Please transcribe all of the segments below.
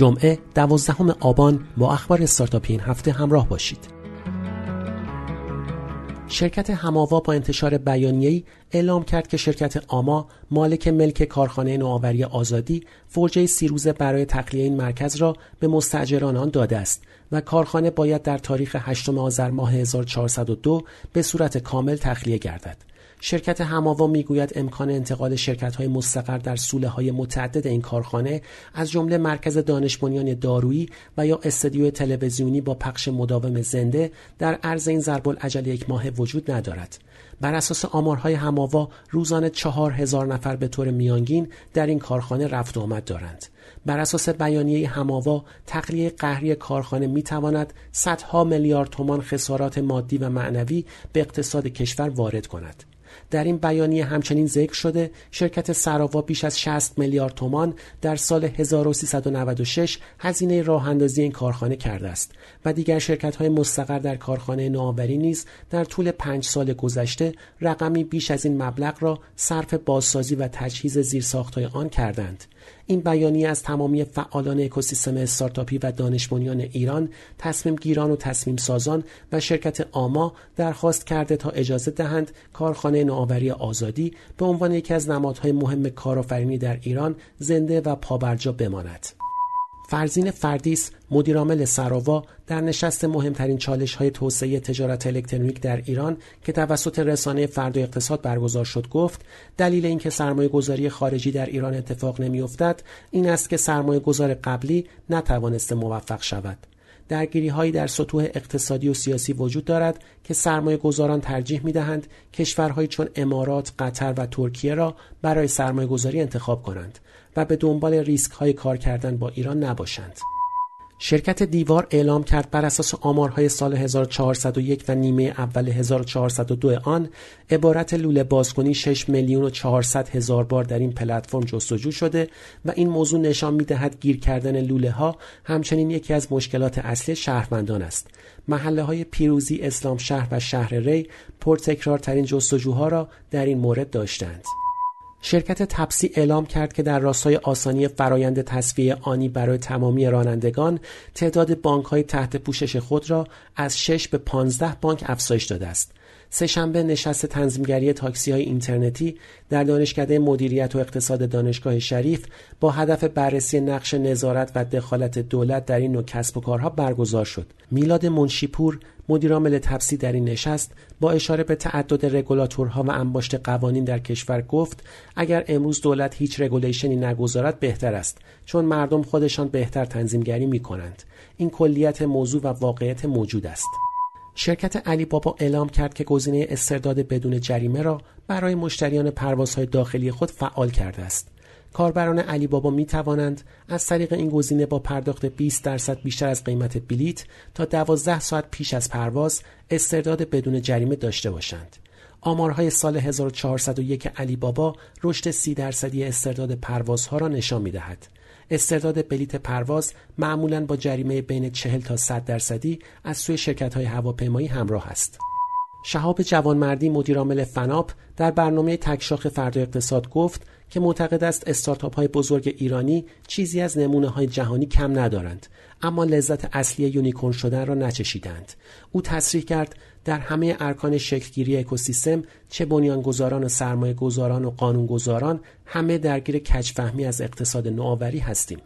جمعه دوازدهم آبان با اخبار استارتاپی این هفته همراه باشید. شرکت هماوا با انتشار بیانیه‌ای اعلام کرد که شرکت آما مالک ملک کارخانه نوآوری آزادی فرجه سی روزه برای تخلیه این مرکز را به مستاجران آن داده است و کارخانه باید در تاریخ 8 آذر ماه 1402 به صورت کامل تخلیه گردد. شرکت هماوا می‌گوید امکان انتقال شرکت های مستقر در سوله های متعدد این کارخانه از جمله مرکز دانش دارویی و یا استدیو تلویزیونی با پخش مداوم زنده در عرض این ضرب العجل یک ماه وجود ندارد. بر اساس آمارهای هماوا روزانه چهار هزار نفر به طور میانگین در این کارخانه رفت و آمد دارند. بر اساس بیانیه هماوا تقلیه قهری کارخانه می تواند صدها میلیارد تومان خسارات مادی و معنوی به اقتصاد کشور وارد کند. در این بیانیه همچنین ذکر شده شرکت سراوا بیش از 60 میلیارد تومان در سال 1396 هزینه راه اندازی این کارخانه کرده است و دیگر شرکت های مستقر در کارخانه نوآوری نیز در طول پنج سال گذشته رقمی بیش از این مبلغ را صرف بازسازی و تجهیز زیرساختهای آن کردند. این بیانیه از تمامی فعالان اکوسیستم استارتاپی و دانش ایران تصمیم گیران و تصمیم سازان و شرکت آما درخواست کرده تا اجازه دهند کارخانه نوآوری آزادی به عنوان یکی از نمادهای مهم کارآفرینی در ایران زنده و پابرجا بماند. فرزین فردیس مدیرعامل سراوا در نشست مهمترین چالش های توسعه تجارت الکترونیک در ایران که توسط رسانه فرد و اقتصاد برگزار شد گفت دلیل اینکه سرمایه گذاری خارجی در ایران اتفاق نمیافتد این است که سرمایه گذار قبلی نتوانسته موفق شود. درگیری هایی در سطوح اقتصادی و سیاسی وجود دارد که سرمایه گذاران ترجیح می دهند کشورهایی چون امارات، قطر و ترکیه را برای سرمایه گذاری انتخاب کنند. و به دنبال ریسک های کار کردن با ایران نباشند. شرکت دیوار اعلام کرد بر اساس آمارهای سال 1401 و نیمه اول 1402 آن عبارت لوله بازکنی 6 میلیون و 400 هزار بار در این پلتفرم جستجو شده و این موضوع نشان می‌دهد گیر کردن لوله ها همچنین یکی از مشکلات اصلی شهروندان است محله های پیروزی اسلام شهر و شهر ری پرتکرارترین جستجوها را در این مورد داشتند شرکت تپسی اعلام کرد که در راستای آسانی فرایند تصفیه آنی برای تمامی رانندگان تعداد بانک های تحت پوشش خود را از 6 به 15 بانک افزایش داده است. سهشنبه نشست تنظیمگری تاکسی های اینترنتی در دانشکده مدیریت و اقتصاد دانشگاه شریف با هدف بررسی نقش نظارت و دخالت دولت در این نوع کسب و کارها برگزار شد. میلاد منشیپور مدیرعامل تپسی در این نشست با اشاره به تعدد رگولاتورها و انباشت قوانین در کشور گفت اگر امروز دولت هیچ رگولیشنی نگذارد بهتر است چون مردم خودشان بهتر تنظیمگری می کنند. این کلیت موضوع و واقعیت موجود است. شرکت علی بابا اعلام کرد که گزینه استرداد بدون جریمه را برای مشتریان پروازهای داخلی خود فعال کرده است. کاربران علی بابا می توانند از طریق این گزینه با پرداخت 20 درصد بیشتر از قیمت بلیت تا 12 ساعت پیش از پرواز استرداد بدون جریمه داشته باشند. آمارهای سال 1401 علی بابا رشد 30 درصدی استرداد پروازها را نشان می دهد. استرداد بلیت پرواز معمولا با جریمه بین 40 تا 100 درصدی از سوی شرکت های هواپیمایی همراه است. شهاب جوانمردی مدیرعامل فناپ در برنامه تکشاخ فرد اقتصاد گفت که معتقد است استارتاپ های بزرگ ایرانی چیزی از نمونه های جهانی کم ندارند اما لذت اصلی unicorn شدن را نچشیدند. او تصریح کرد در همه ارکان شکلگیری اکوسیستم چه بنیانگذاران و سرمایه گذاران و قانونگذاران همه درگیر کجفهمی از اقتصاد نوآوری هستیم.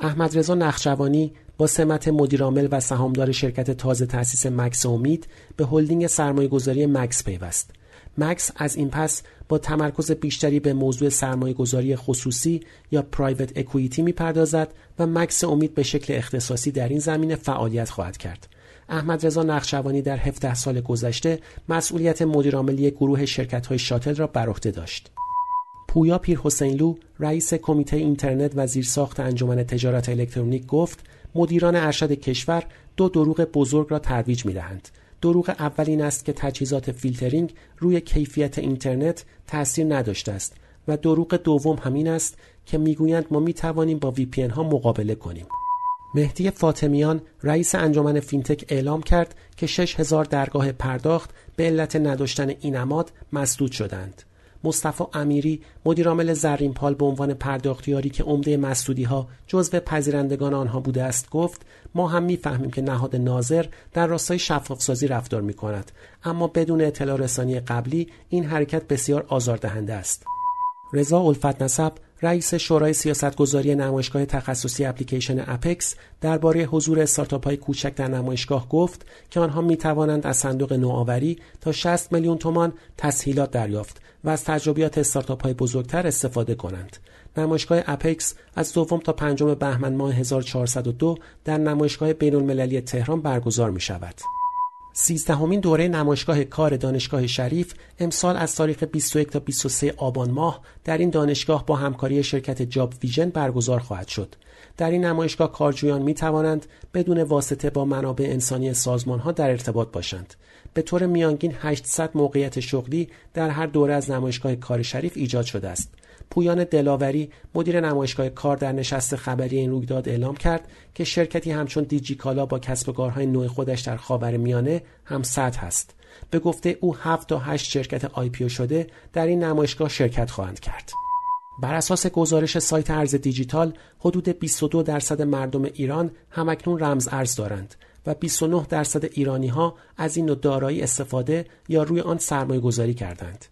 احمد رضا نخجوانی با سمت مدیرعامل و سهامدار شرکت تازه تأسیس مکس امید به هلدینگ سرمایهگذاری مکس پیوست. مکس از این پس با تمرکز بیشتری به موضوع سرمایه گذاری خصوصی یا private equity می‌پردازد و مکس امید به شکل اختصاصی در این زمینه فعالیت خواهد کرد. احمد رضا نخجوانی در 17 سال گذشته مسئولیت مدیرعاملی گروه شرکت های شاتل را بر عهده داشت. پویا پیرحسینلو رئیس کمیته اینترنت و زیرساخت انجمن تجارت الکترونیک گفت مدیران ارشد کشور دو دروغ بزرگ را ترویج می‌دهند دروغ اول این است که تجهیزات فیلترینگ روی کیفیت اینترنت تاثیر نداشته است و دروغ دوم همین است که می‌گویند ما می‌توانیم با VPN ها مقابله کنیم. مهدی فاطمیان رئیس انجمن فینتک اعلام کرد که 6000 درگاه پرداخت به علت نداشتن این اماد مسدود شدند. مصطفی امیری مدیرعامل زرینپال به عنوان پرداختیاری که عمده مسدودی ها جزو پذیرندگان آنها بوده است گفت ما هم می‌فهمیم که نهاد ناظر در راستای شفافسازی رفتار می کند اما بدون اطلاع رسانی قبلی این حرکت بسیار آزاردهنده است. رضا الفت نسب رئیس شورای سیاستگذاری نمایشگاه تخصصی اپلیکیشن اپکس درباره حضور استارتاپ های کوچک در نمایشگاه گفت که آنها می توانند از صندوق نوآوری تا 60 میلیون تومان تسهیلات دریافت و از تجربیات استارتاپ های بزرگتر استفاده کنند. نمایشگاه اپکس از دوم تا پنجم بهمن ماه 1402 در نمایشگاه بین المللی تهران برگزار می شود. سیزدهمین دوره نمایشگاه کار دانشگاه شریف امسال از تاریخ 21 تا 23 آبان ماه در این دانشگاه با همکاری شرکت جاب ویژن برگزار خواهد شد. در این نمایشگاه کارجویان می توانند بدون واسطه با منابع انسانی سازمان ها در ارتباط باشند. به طور میانگین 800 موقعیت شغلی در هر دوره از نمایشگاه کار شریف ایجاد شده است. پویان دلاوری مدیر نمایشگاه کار در نشست خبری این رویداد اعلام کرد که شرکتی همچون دیجیکالا با کسب و کارهای نوع خودش در خاور میانه هم سطح است به گفته او 7 تا 8 شرکت آی شده در این نمایشگاه شرکت خواهند کرد بر اساس گزارش سایت ارز دیجیتال حدود 22 درصد مردم ایران همکنون رمز ارز دارند و 29 درصد ایرانی ها از این نوع دارایی استفاده یا روی آن سرمایه گذاری کردند.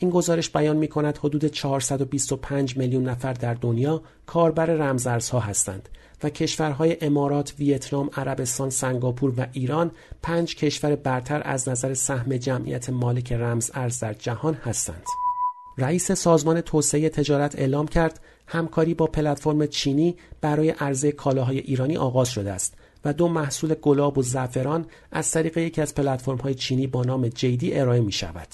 این گزارش بیان می کند حدود 425 میلیون نفر در دنیا کاربر رمزارزها هستند و کشورهای امارات، ویتنام، عربستان، سنگاپور و ایران پنج کشور برتر از نظر سهم جمعیت مالک رمز ارز در جهان هستند. رئیس سازمان توسعه تجارت اعلام کرد همکاری با پلتفرم چینی برای عرضه کالاهای ایرانی آغاز شده است و دو محصول گلاب و زعفران از طریق یکی از پلتفرم‌های چینی با نام جیدی ارائه می شود.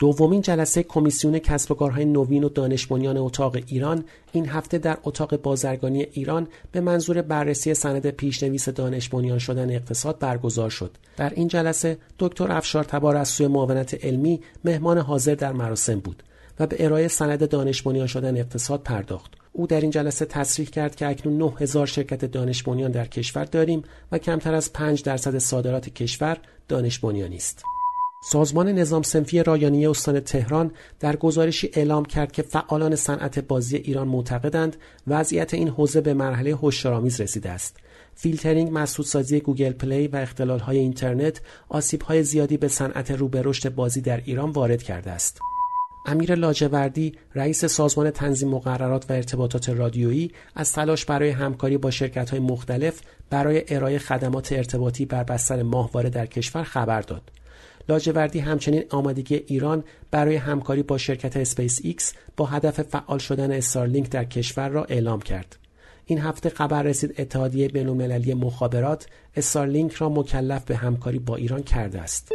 دومین جلسه کمیسیون کسب و کارهای نوین و دانش اتاق ایران این هفته در اتاق بازرگانی ایران به منظور بررسی سند پیشنویس دانش بنیان شدن اقتصاد برگزار شد. در این جلسه دکتر افشار تبار از سوی معاونت علمی مهمان حاضر در مراسم بود و به ارائه سند دانش بنیان شدن اقتصاد پرداخت. او در این جلسه تصریح کرد که اکنون 9000 شرکت دانش بنیان در کشور داریم و کمتر از 5 درصد صادرات کشور دانش است. سازمان نظام سنفی رایانی استان تهران در گزارشی اعلام کرد که فعالان صنعت بازی ایران معتقدند وضعیت این حوزه به مرحله هشدارآمیز رسیده است. فیلترینگ، مسدودسازی گوگل پلی و های اینترنت های زیادی به صنعت رو به بازی در ایران وارد کرده است. امیر لاجوردی رئیس سازمان تنظیم مقررات و ارتباطات رادیویی از تلاش برای همکاری با های مختلف برای ارائه خدمات ارتباطی بر بستر ماهواره در کشور خبر داد. لاجوردی همچنین آمادگی ایران برای همکاری با شرکت اسپیس ایکس با هدف فعال شدن Starlink در کشور را اعلام کرد. این هفته خبر رسید اتحادیه بینالمللی مخابرات Starlink را مکلف به همکاری با ایران کرده است.